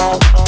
all.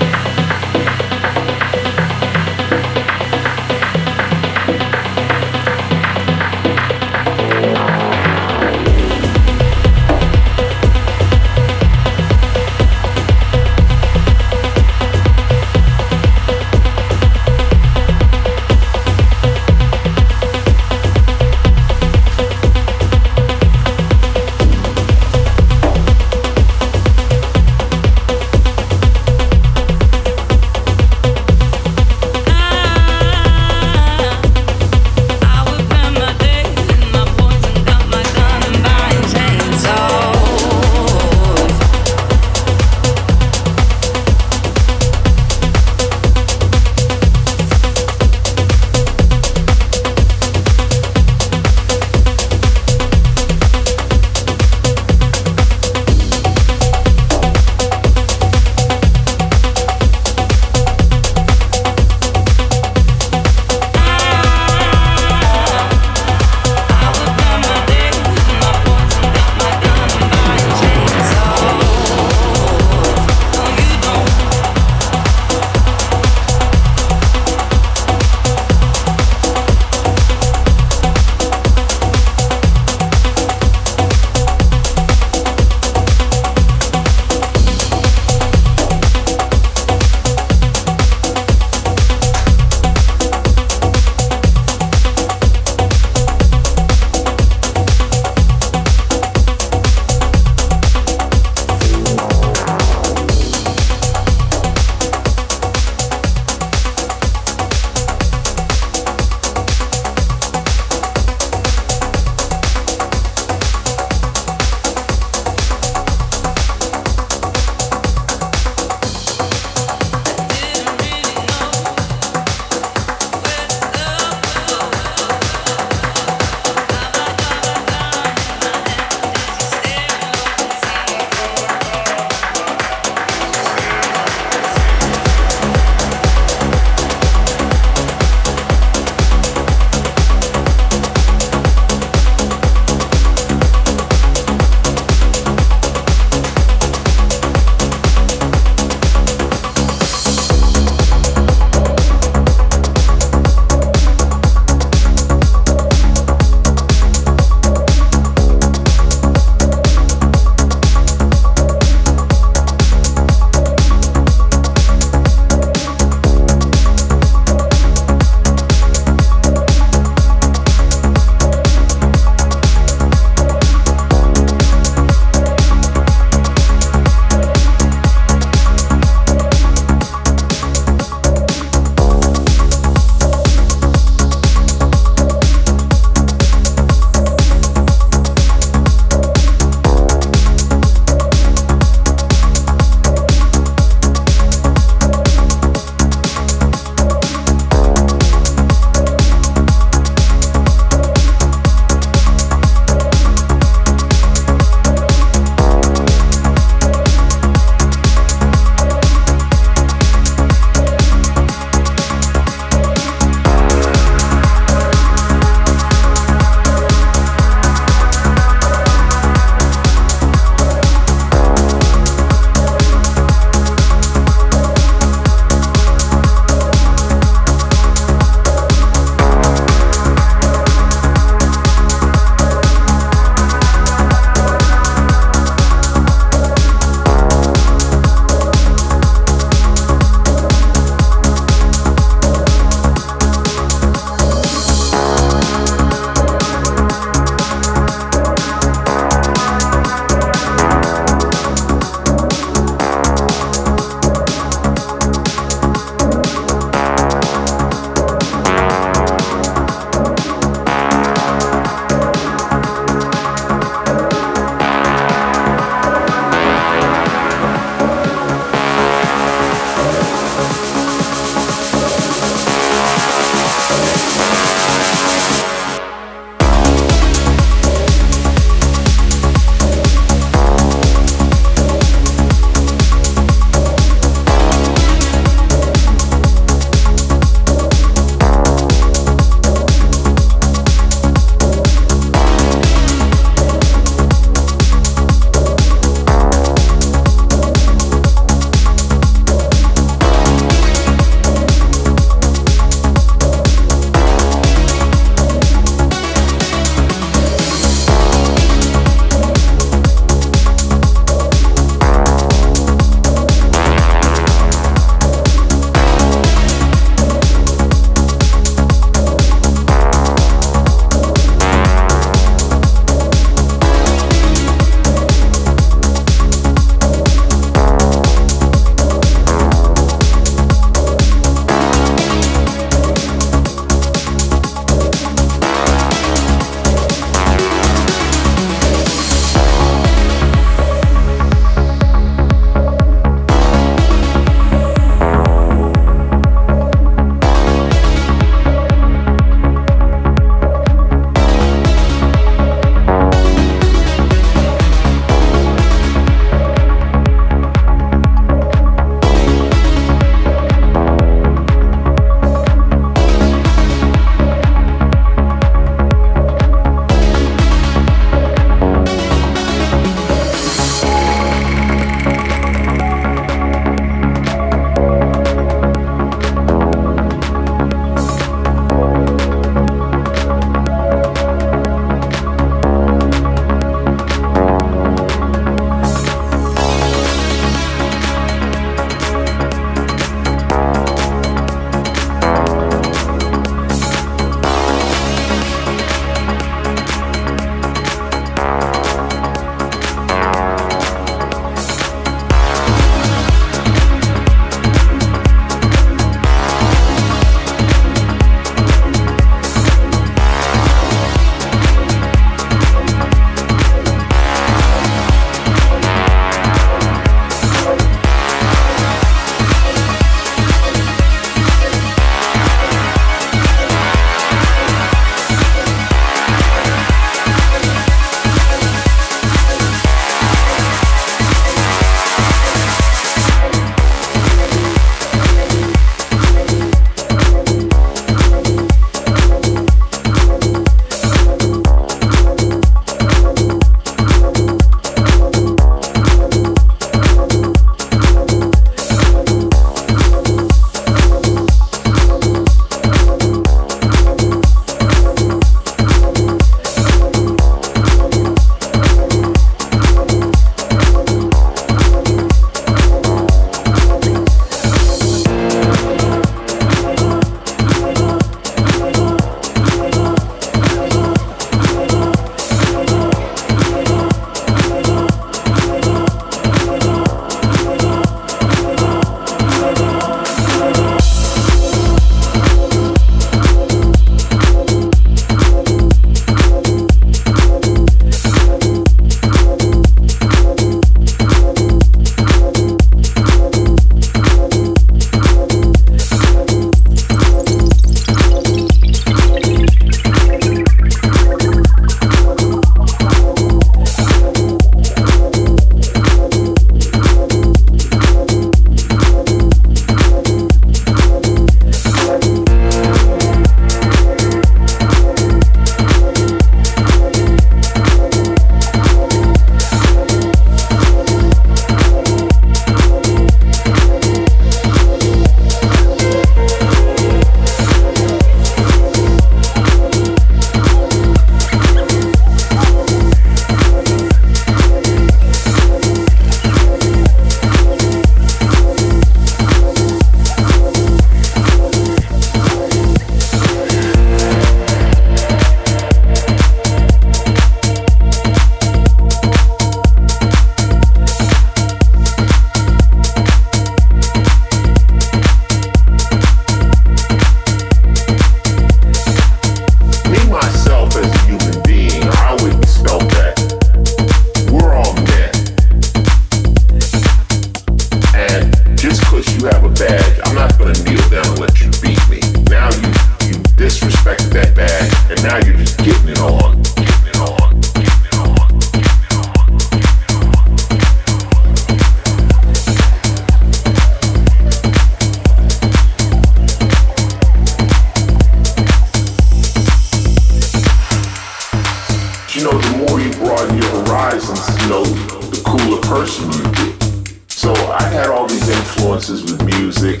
Music.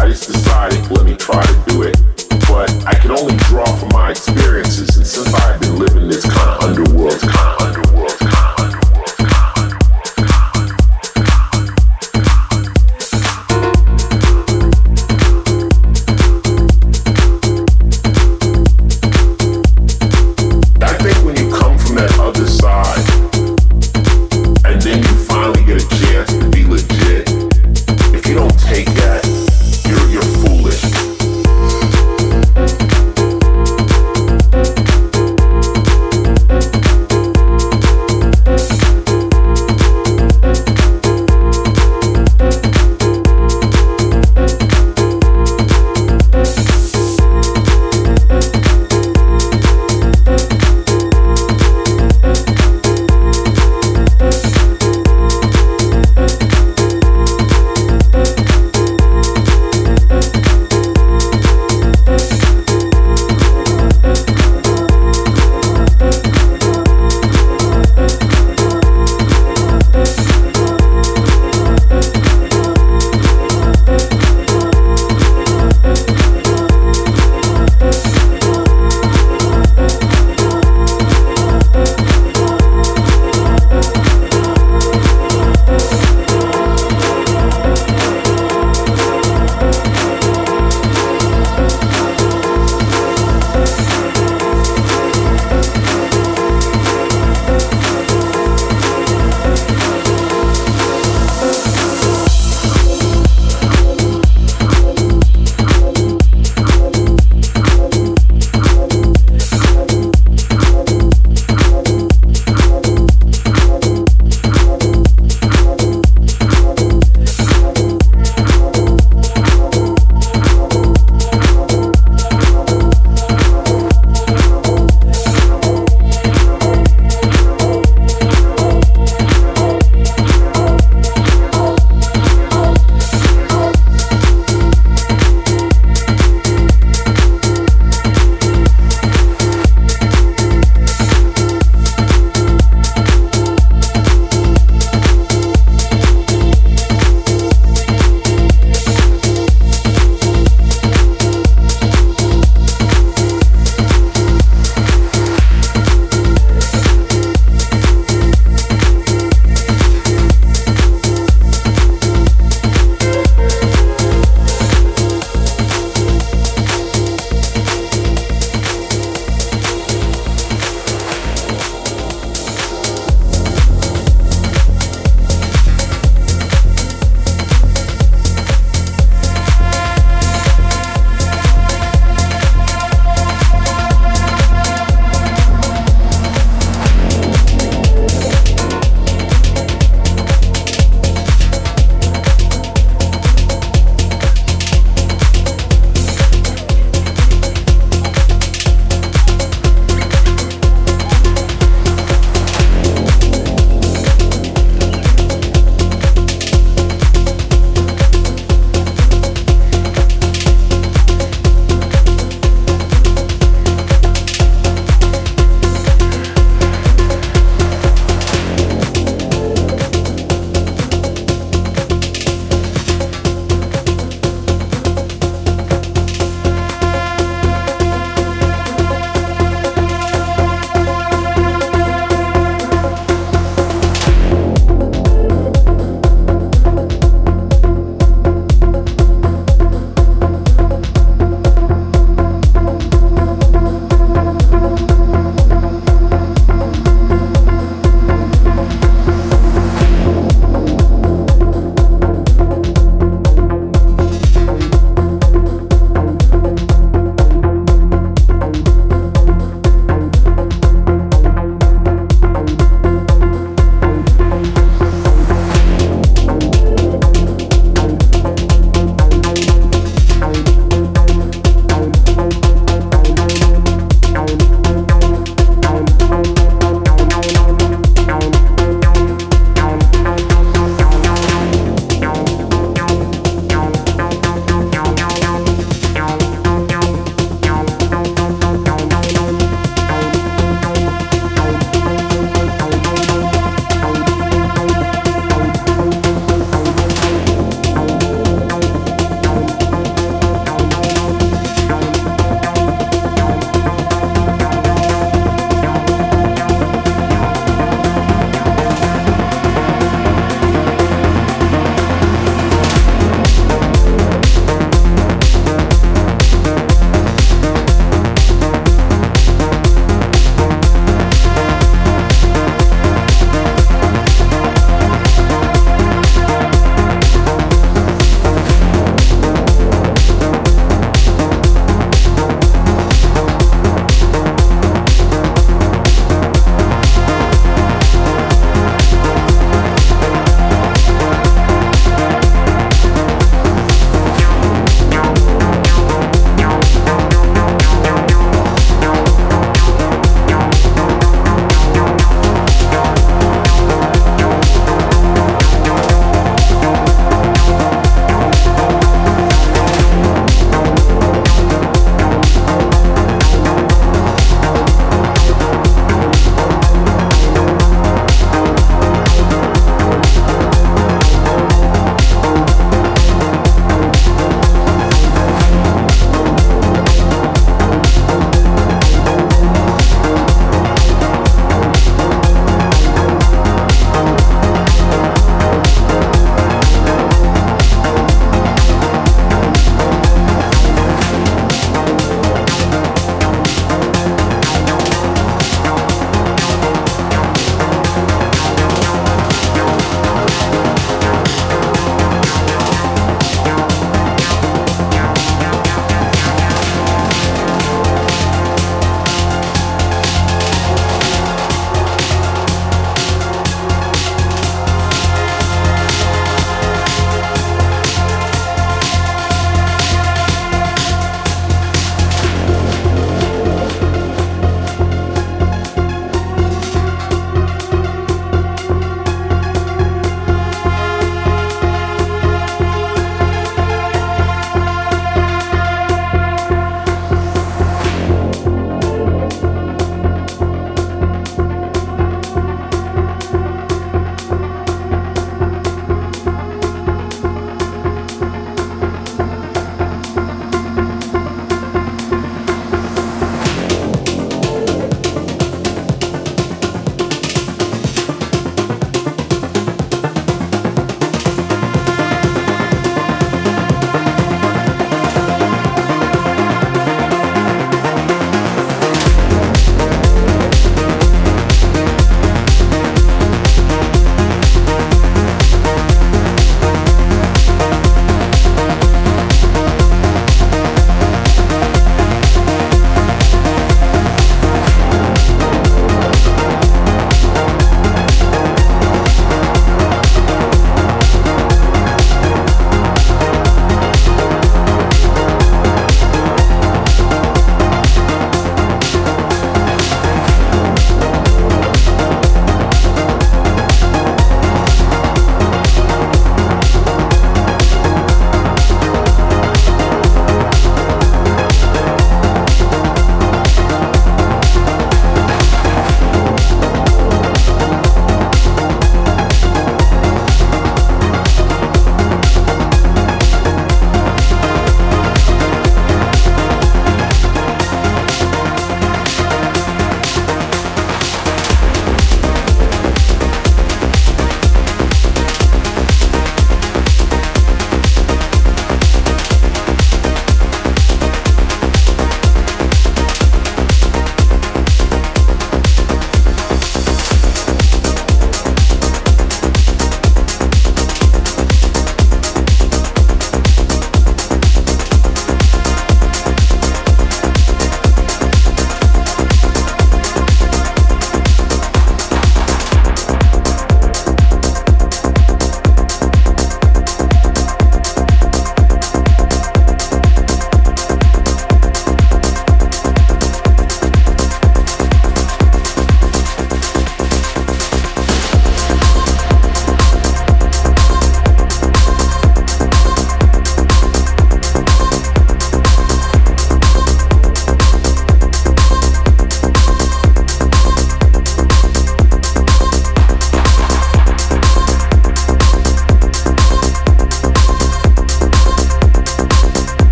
I just decided, let me try to do it. But I could only draw from my experiences, and since I've been living this kind of underworld, kind of underworld